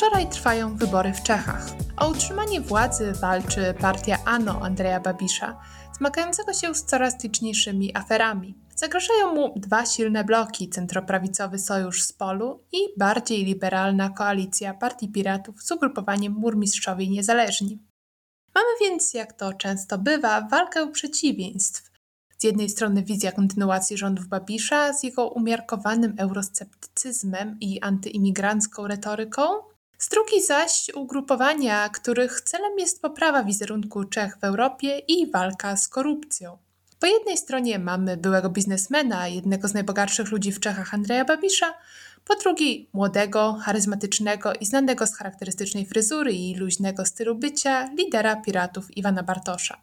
wczoraj trwają wybory w Czechach. O utrzymanie władzy walczy partia ANO Andrzeja Babisza, zmagającego się z coraz liczniejszymi aferami. Zagrażają mu dwa silne bloki: centroprawicowy sojusz z Polu i bardziej liberalna koalicja Partii Piratów z ugrupowaniem Burmistrzowie Niezależni. Mamy więc, jak to często bywa, walkę przeciwieństw. Z jednej strony wizja kontynuacji rządów Babisza z jego umiarkowanym eurosceptycyzmem i antyimigrancką retoryką, z drugiej zaś ugrupowania, których celem jest poprawa wizerunku Czech w Europie i walka z korupcją. Po jednej stronie mamy byłego biznesmena, jednego z najbogatszych ludzi w Czechach Andrzeja Babisza, po drugiej młodego, charyzmatycznego i znanego z charakterystycznej fryzury i luźnego stylu bycia lidera piratów Iwana Bartosza.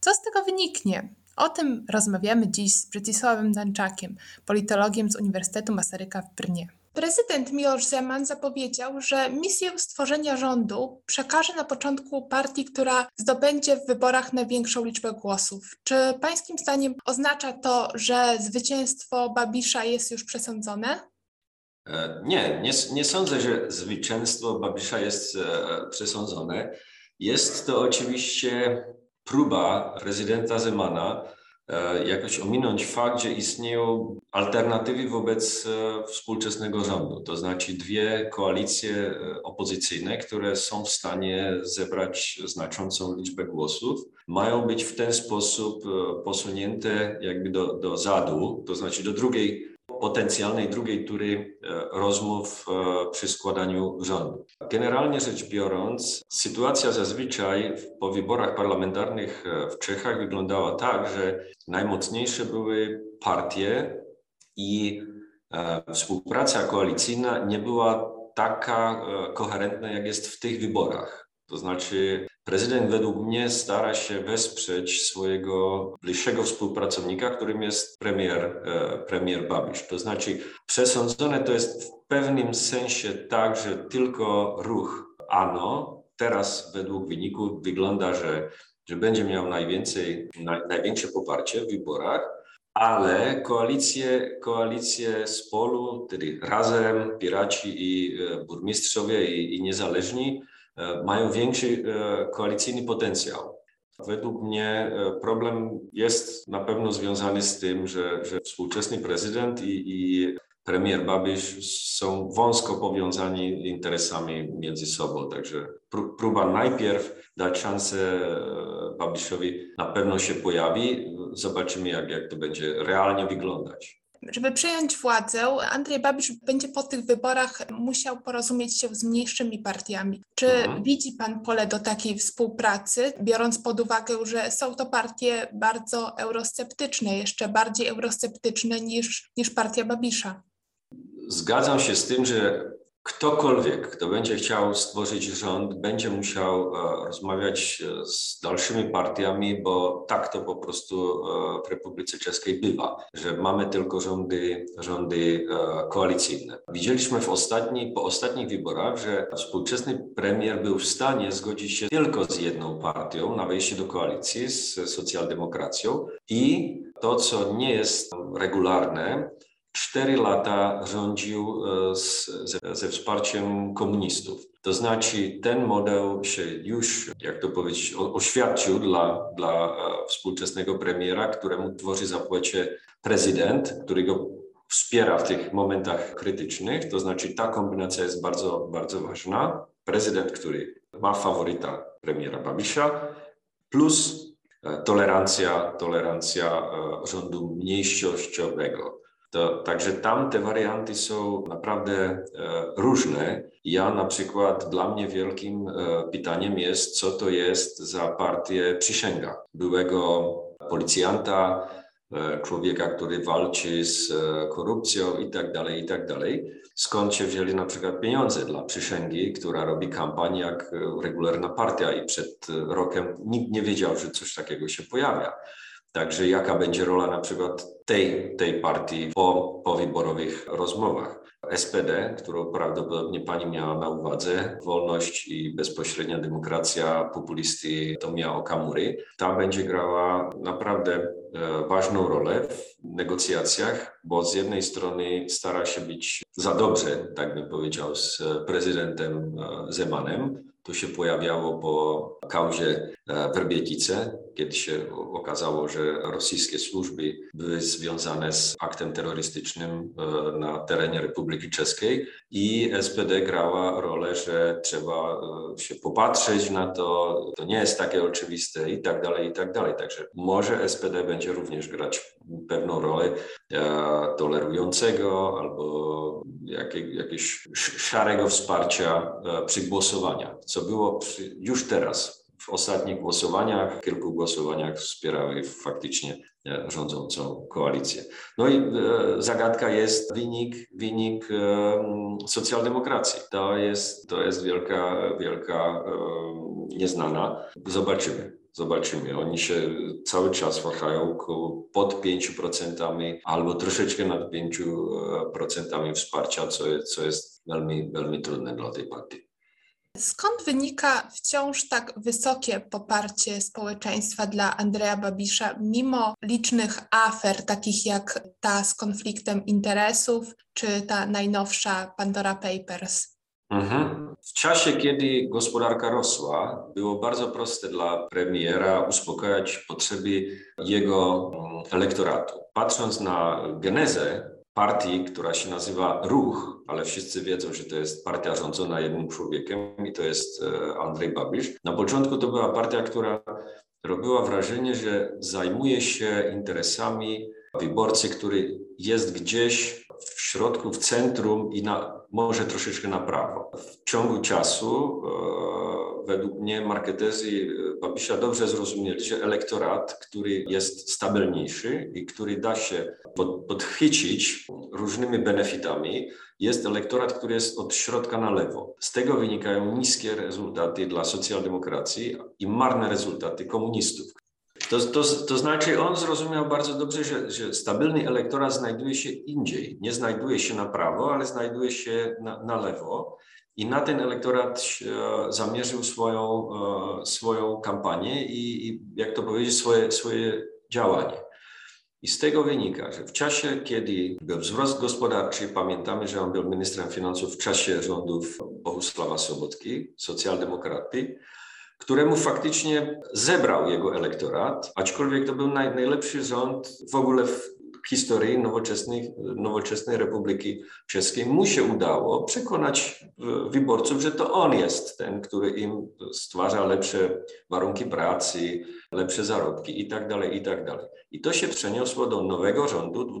Co z tego wyniknie? O tym rozmawiamy dziś z Brzysławem Danczakiem, politologiem z Uniwersytetu Masaryka w Brnie. Prezydent Miłosz Zeman zapowiedział, że misję stworzenia rządu przekaże na początku partii, która zdobędzie w wyborach największą liczbę głosów. Czy pańskim zdaniem oznacza to, że zwycięstwo Babisza jest już przesądzone? E, nie, nie, nie sądzę, że zwycięstwo Babisza jest e, przesądzone. Jest to oczywiście próba prezydenta Zemana jakoś ominąć fakt, że istnieją alternatywy wobec e, współczesnego rządu, to znaczy dwie koalicje e, opozycyjne, które są w stanie zebrać znaczącą liczbę głosów, mają być w ten sposób posunięte jakby do, do zadu, to znaczy do drugiej potencjalnej drugiej tury e, rozmów e, przy składaniu rządu. Generalnie rzecz biorąc, sytuacja zazwyczaj po wyborach parlamentarnych e, w Czechach wyglądała tak, że najmocniejsze były partie i współpraca koalicyjna nie była taka koherentna, jak jest w tych wyborach. To znaczy, prezydent według mnie stara się wesprzeć swojego bliższego współpracownika, którym jest premier, e, premier Babisz. To znaczy, przesądzone to jest w pewnym sensie tak, że tylko ruch ANO teraz według wyników wygląda, że, że będzie miał najwięcej, największe poparcie w wyborach, ale koalicje, koalicje z polu, tedy razem, piraci i e, burmistrzowie i, i niezależni, mają większy e, koalicyjny potencjał. Według mnie e, problem jest na pewno związany z tym, że, że współczesny prezydent i, i premier Babisz są wąsko powiązani interesami między sobą. Także próba najpierw dać szansę Babiszowi na pewno się pojawi. Zobaczymy, jak, jak to będzie realnie wyglądać. Żeby przejąć władzę, Andrzej Babisz będzie po tych wyborach musiał porozumieć się z mniejszymi partiami. Czy mhm. widzi Pan pole do takiej współpracy, biorąc pod uwagę, że są to partie bardzo eurosceptyczne, jeszcze bardziej eurosceptyczne niż, niż partia Babisza? Zgadzam się z tym, że ktokolwiek, kto będzie chciał stworzyć rząd, będzie musiał e, rozmawiać e, z dalszymi partiami, bo tak to po prostu e, w Republice Czeskiej bywa, że mamy tylko rządy, rządy koalicyjne. Widzieliśmy w ostatni, po ostatnich wyborach, że współczesny premier był w stanie zgodzić się tylko z jedną partią na wejście do koalicji z socjaldemokracją i to, co nie jest regularne, cztery lata rządził e, z, ze, ze, wsparciem komunistów. To znaczy ten model się już, jak to powiedzieć, oświadczył dla, dla e, współczesnego premiera, któremu tworzy zapłecie prezydent, który go wspiera w tych momentach krytycznych. To znaczy ta kombinacja jest bardzo, bardzo ważna. Prezydent, który ma faworyta premiera Babisza, plus e, tolerancja, tolerancja rządu mniejszościowego. To, także tam te warianty są naprawdę e, różne. Ja na przykład, dla mnie wielkim e, pytaniem jest, co to jest za partię Przysięga, byłego policjanta, e, człowieka, który walczy z korupcją i tak dalej, i tak dalej. Skąd się wzięli na przykład pieniądze dla Przysięgi, która robi kampanię jak regularna partia i przed rokiem nikt nie wiedział, że coś takiego się pojawia. Także jaka będzie rola na przykład tej, tej partii po, po wyborowych rozmowach. SPD, którą prawdopodobnie pani miała na uwadze, wolność i bezpośrednia demokracja populisty Tomia Okamury. Ta będzie grała naprawdę ważną rolę w negocjacjach, bo z jednej strony stara się być za dobrze, tak bym powiedział, z prezydentem e, Zemanem, to się pojawiało po kauzie Werbietice, kiedy się okazało, że rosyjskie służby były związane z aktem terrorystycznym e, na terenie Republiki Czeskiej i SPD grała rolę, że trzeba e, się popatrzeć na to, to nie jest takie oczywiste i tak dalej, i tak dalej. Także może SPD będzie również grać pewną rolę e, tolerującego albo jakie, jakiegoś szarego wsparcia przy głosowaniach, co było już teraz w ostatnich głosowaniach, kilku głosowaniach wspierały faktycznie e, rządzącą koalicję. No i e, zagadka jest wynik, wynik e, socjaldemokracji. To jest, to jest wielka, wielka nieznana. Zobaczymy. Zobaczymy. Oni się cały czas wahają pod 5% albo troszeczkę nad 5% wsparcia, co, co jest veľmi, veľmi trudne dla tej partii. Skąd wynika wciąż tak wysokie poparcie społeczeństwa dla Andrea Babisza, mimo licznych afer, takich jak ta z konfliktem interesów, czy ta najnowsza Pandora Papers? Mhm. W czasie, kiedy gospodarka rosła, było bardzo proste dla premiera uspokajać potrzeby jego mm, elektoratu. Patrząc na genezę partii, która się nazywa Ruch, ale wszyscy wiedzą, że to jest partia rządzona jednym człowiekiem i to jest e, Andrzej Babisz. Na początku to była partia, która robiła wrażenie, że zajmuje się interesami wyborcy, który jest gdzieś środku, w centrum i na, może troszeczkę na prawo. W ciągu czasu e, według mnie marketezy e, Babisia dobrze zrozumieli, że elektorat, który jest stabilniejszy i który da się pod, podchwycić różnymi benefitami, jest elektorat, który jest od środka na lewo. Z tego wynikają niskie rezultaty dla socjaldemokracji i marne rezultaty komunistów. To, to, to znaczy, on zrozumiał bardzo dobrze, że, że stabilny elektorat znajduje się indziej. Nie znajduje się na prawo, ale znajduje się na, na lewo. I na ten elektorat e, zamierzył swoją, e, swoją kampanię i, i, jak to powiedzieć, swoje, swoje działanie. I z tego wynika, że w czasie, kiedy był wzrost gospodarczy, pamiętamy, że on był ministrem finansów w czasie rządów Bogusława Sobotki, socjaldemokraty, któremu faktycznie zebrał jego elektorat, aczkolwiek to był naj, najlepszy rząd w ogóle w historii nowoczesnej, nowoczesnej Republiki Czeskiej mu się udało przekonać e, wyborców, że to on jest ten, który im stwarza lepsze warunki pracy, lepsze zarobki i tak dalej, i tak. I to się przeniosło do nowego rządu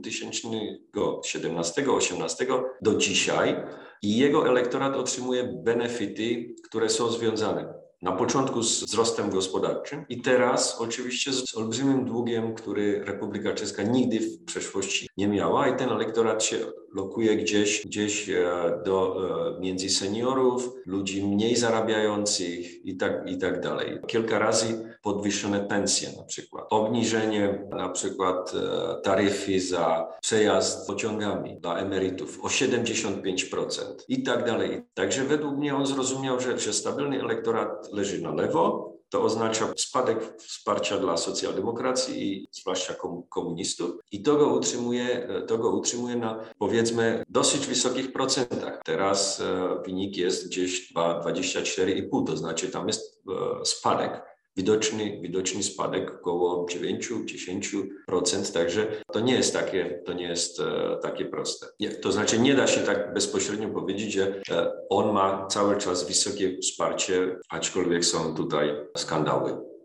2017-18 do dzisiaj i jego elektorat otrzymuje benefity, które są związane na początku z wzrostem gospodarczym i teraz oczywiście z olbrzymim długiem, który Republika Czeska nigdy w przeszłości nie miała i ten elektorat się lokuje gdzieś, gdzieś e, do, e, między seniorów, ludzi mniej zarabiających i tak, i tak dalej. Kilka razy podwyższone pensje na przykład, obniżenie na przykład e, taryfy za przejazd pociągami dla emerytów o 75% i tak dalej. Także według mnie on zrozumiał, że, że stabilny elektorat leży na lewo, to oznacza spadek wsparcia dla socjaldemokracji i zwłaszcza komunistów i to go utrzymuje, to go utrzymuje na powiedzmy dosyć wysokich procentach. Teraz e, wynik jest gdzieś 24,5, to znaczy tam jest e, spadek widoczny, widoczny spadek około 9-10%, także to nie jest takie, to nie jest e, takie proste. To znaczy nie da się tak bezpośrednio powiedzieć, że e, on ma cały czas wysokie wsparcie, aczkolwiek są tutaj skandały.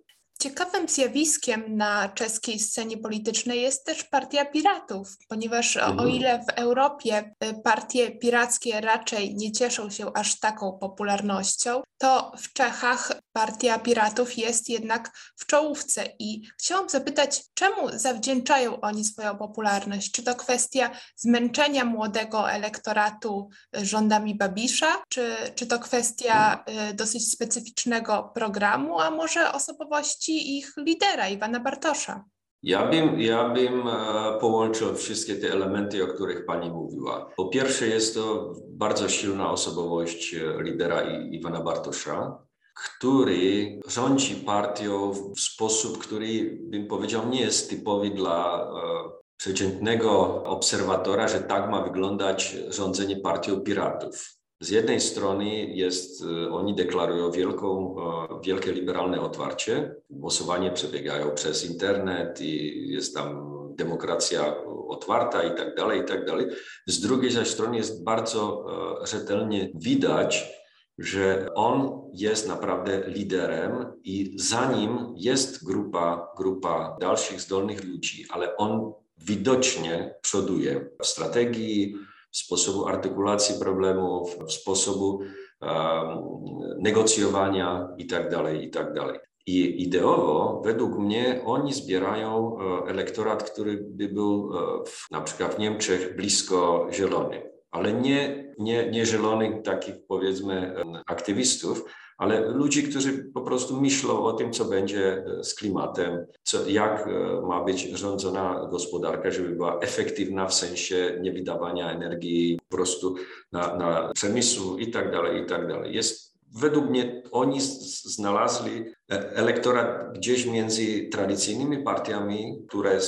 Ciekawym zjawiskiem na czeskiej scenie politycznej jest też partia piratów, ponieważ mhm. o ile w Europie y, partie pirackie raczej nie cieszą się aż taką popularnością, to w Czechach partia piratów jest jednak w czołówce i chciałam zapytać, czemu zawdzięczają oni swoją popularność? Czy to kwestia zmęczenia młodego elektoratu y, rządami Babisza, czy, czy to kwestia y, dosyć specyficznego programu, a może osobowości ich lidera, Iwana Bartosza. Ja bym, ja bym e, połączył wszystkie te elementy, o których Pani mówiła. Po pierwsze, jest to bardzo silna osobowość e, lidera Iwana Bartosza, który rządzi partią w sposób, który bym powiedział nie jest typowy dla e, przeciętnego obserwatora, że tak ma wyglądać rządzenie partią piratów. Z jednej strony jest, e, oni deklarują wielką, e, wielkie liberalne otwarcie. Głosowanie przebiegają przez internet i jest tam demokracja otwarta i tak dalej, i tak dalej. Z drugiej zaś strony jest bardzo rzetelnie widać, że on jest naprawdę liderem i za nim jest grupa, grupa dalszych zdolnych ludzi, ale on widocznie przoduje w strategii, sposobu artykulacji problemów, sposobu negocjowania itd., tak itd. Tak I ideowo, według mnie, oni zbierają e, elektorat, który by był e, w, na przykład w Niemczech blisko zielony ale nie, nie, nie zielonych takich powiedzmy aktywistów, ale ludzi, którzy po prostu myślą o tym, co będzie e, z klimatem, co, jak e, ma być rządzona gospodarka, żeby była efektywna w sensie niewydawania energii po prostu na, na i tak dalej, i tak dalej. Jest według mnie oni znaleźli e, elektorat gdzieś między tradycyjnymi partiami, które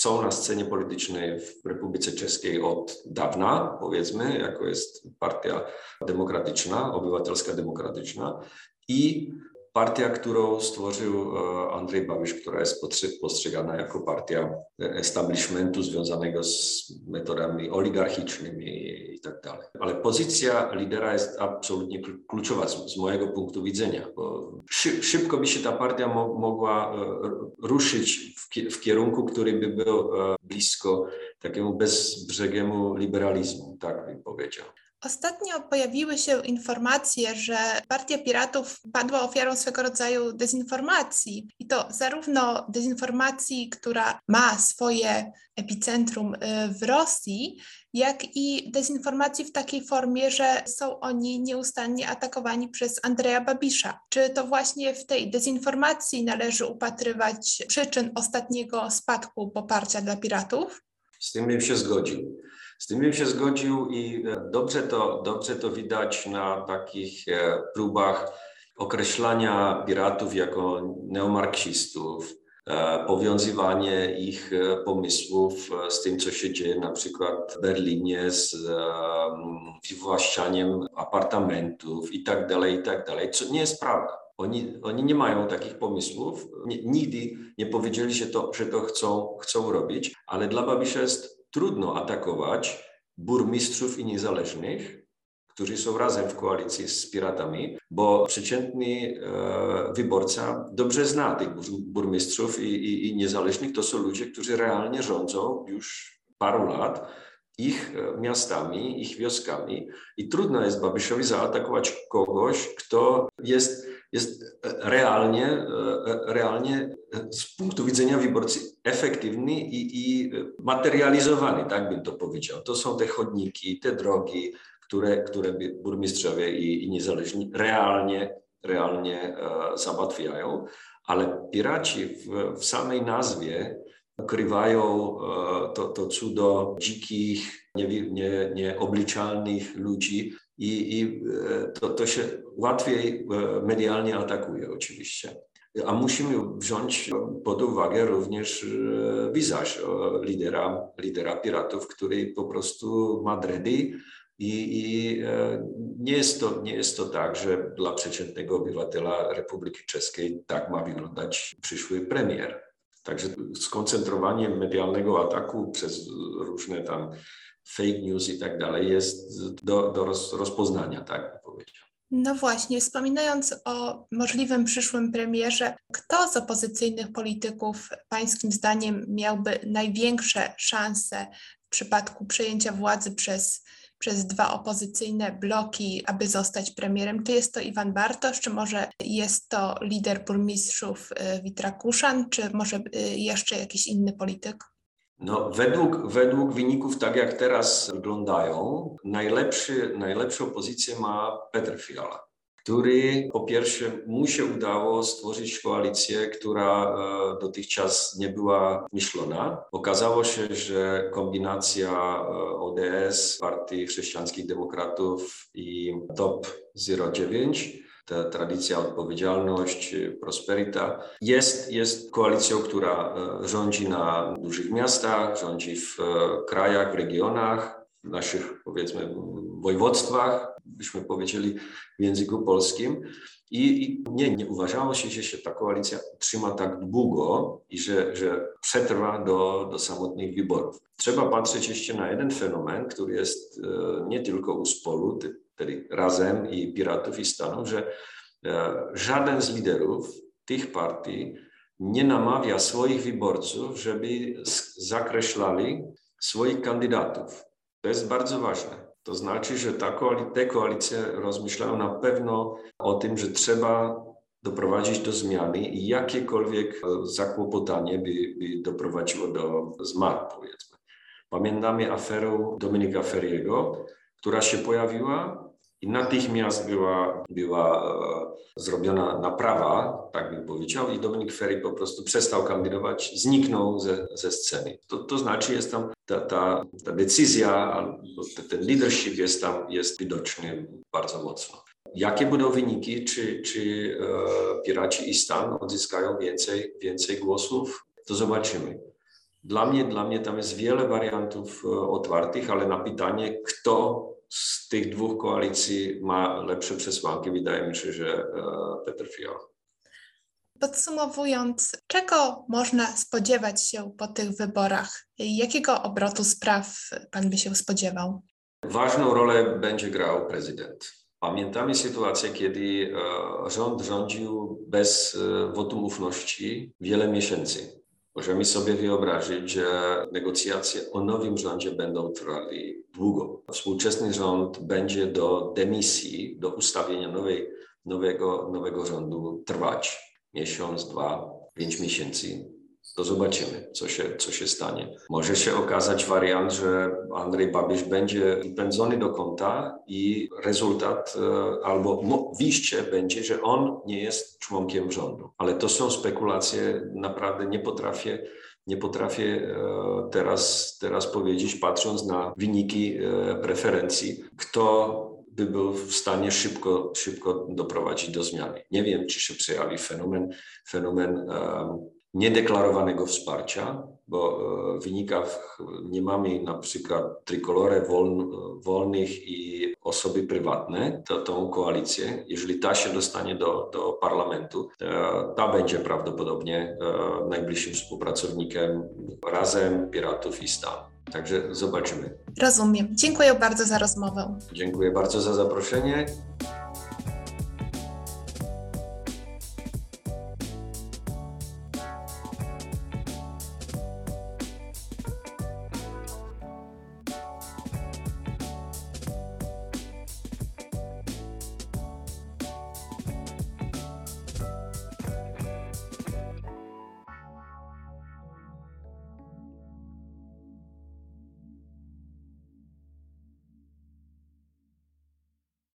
są na scenie politycznej w Republice Czeskiej od dawna, powiedzmy, jako jest Partia Demokratyczna, Obywatelska Demokratyczna i partia, którą stworzył e, Andrzej Babisz, która jest postrzegana jako partia establishmentu związanego z metodami oligarchicznymi i tak dalej. Ale pozycja lidera jest absolutnie kluczowa z, mojego punktu widzenia, bo szybko by się ta partia mo mogła e, ruszyć w, kierunku, który by był e, blisko takiemu bezbrzegiemu liberalizmu, tak bym powiedział. Ostatnio pojawiły się informacje, że Partia Piratów padła ofiarą swego rodzaju dezinformacji. I to zarówno dezinformacji, która ma swoje epicentrum y, w Rosji, jak i dezinformacji w takiej formie, że są oni nieustannie atakowani przez Andrzeja Babisza. Czy to właśnie w tej dezinformacji należy upatrywać przyczyn ostatniego spadku poparcia dla piratów? Z tym bym się zgodził. Z tym bym się zgodził i e, dobrze to, dobrze to widać na takich e, próbach określania piratów jako neomarksistów, e, powiązywanie ich pomysłów z tym, co się dzieje na przykład w Berlinie z wywłaszczaniem apartamentów i tak dalej, i tak dalej, co nie jest prawda. Oni, oni nie mają takich pomysłów, nigdy nie powiedzieli się to, że to chcą, chcą robić, ale dla Babisza jest trudno atakować burmistrzów i niezależnych, którzy są razem w koalicji z piratami, bo przeciętny e, wyborca dobrze zna tych burmistrzów i, i, i niezależnych. To są ludzie, którzy realnie rządzą już paru lat ich e, miastami, ich wioskami i trudno jest Babyszowi zaatakować kogoś, kto jest, jest realnie, e, realnie z punktu widzenia wyborcy efektywny i, i materializowany, tak bym to powiedział. To są te chodniki, te drogi, które, które burmistrzowie i, i niezależni realnie, realnie e, załatwiają, ale piraci w, w samej nazwie ukrywają e, to, to cudo dzikich, nie, nieobliczalnych ludzi i, i e, to, to się łatwiej e, medialnie atakuje oczywiście. A musimy wziąć pod uwagę również wizaż lidera, lidera piratów, który po prostu ma dredy i, i nie, jest to, nie jest to tak, że dla przeciętnego obywatela Republiki Czeskiej tak ma wyglądać przyszły premier. Także skoncentrowanie medialnego ataku przez różne tam fake news i tak dalej jest do, do roz, rozpoznania, tak bym powiedział. No właśnie, wspominając o możliwym przyszłym premierze, kto z opozycyjnych polityków Pańskim zdaniem miałby największe szanse w przypadku przejęcia władzy przez przez dwa opozycyjne bloki, aby zostać premierem. Czy jest to Iwan Bartosz, czy może jest to lider burmistrzów y, Witrakuszan, czy może y, jeszcze jakiś inny polityk? No, według, według wyników, tak jak teraz wyglądają, najlepszy, najlepszą pozycję ma Petr Fiala który po pierwsze mu się udało stworzyć koalicję, która dotychczas nie była myślona. Okazało się, że kombinacja ODS, Partii Chrześcijańskich Demokratów i TOP 09 ta tradycja, odpowiedzialność, prosperita, jest, jest koalicją, która e, rządzi na dużych miastach, rządzi w e, krajach, w regionach, w naszych powiedzmy województwach, byśmy powiedzieli w języku polskim. I, I, nie, nie uważało się, że się ta koalicja trzyma tak długo i że, że przetrwa do, do samotnych wyborów. Trzeba patrzeć jeszcze na jeden fenomen, który jest e, nie tylko u Spolu, Razem i Piratów i Stanów, że e, żaden z liderów tych partii nie namawia swoich wyborców, żeby zakreślali swoich kandydatów. To jest bardzo ważne. To znaczy, że ta koalic te koalicje rozmyślają na pewno o tym, że trzeba doprowadzić do zmiany i jakiekolwiek e, zakłopotanie by, by doprowadziło do zmarł, powiedzmy. Pamiętamy aferę Dominika Ferriego, która się pojawiła i natychmiast była, była e, zrobiona naprawa, tak bym powiedział, i Dominik Ferry po prostu przestał kandydować, zniknął ze, ze sceny. To, to znaczy jest tam ta, ta, ta decyzja, ten leadership jest tam jest widoczny bardzo mocno. Jakie będą wyniki, czy, czy e, Piraci i Stan odzyskają więcej, więcej głosów, to zobaczymy. Dla mnie, dla mnie tam jest wiele wariantów e, otwartych, ale na pytanie, kto z tych dwóch koalicji ma lepsze przesłanki, wydaje mi się, że e, Petr Fiala. Podsumowując, czego można spodziewać się po tych wyborach? Jakiego obrotu spraw pan by się spodziewał? Ważną rolę będzie grał prezydent. Pamiętamy sytuację, kiedy e, rząd rządził bez e, wotum ufności wiele miesięcy. Możemy sobie wyobrazić, że negocjacje o nowym rządzie będą trwały długo. Współczesny rząd będzie do demisji, do ustawienia nowej, nowego, nowego rządu trwać miesiąc, dwa, pięć miesięcy to zobaczymy, co się, co się stanie. Może się okazać wariant, że Andrzej Babisz będzie wypędzony do kąta i rezultat e, albo wyjście będzie, że on nie jest członkiem rządu. Ale to są spekulacje, naprawdę nie potrafię nie potrafię e, teraz, teraz powiedzieć, patrząc na wyniki e, preferencji, kto by był w stanie szybko, szybko doprowadzić do zmiany. Nie wiem, czy się przejawi fenomen, fenomen niedeklarowanego wsparcia, bo e, wynika, w, nie mamy na przykład trikolore woln, wolnych i osoby prywatne, to, tą koalicję. Jeżeli ta się dostanie do, do parlamentu, ta będzie prawdopodobnie e, najbliższym współpracownikiem razem Piratów i Stan. Także zobaczymy. Rozumiem. Dziękuję bardzo za rozmowę. Dziękuję bardzo za zaproszenie.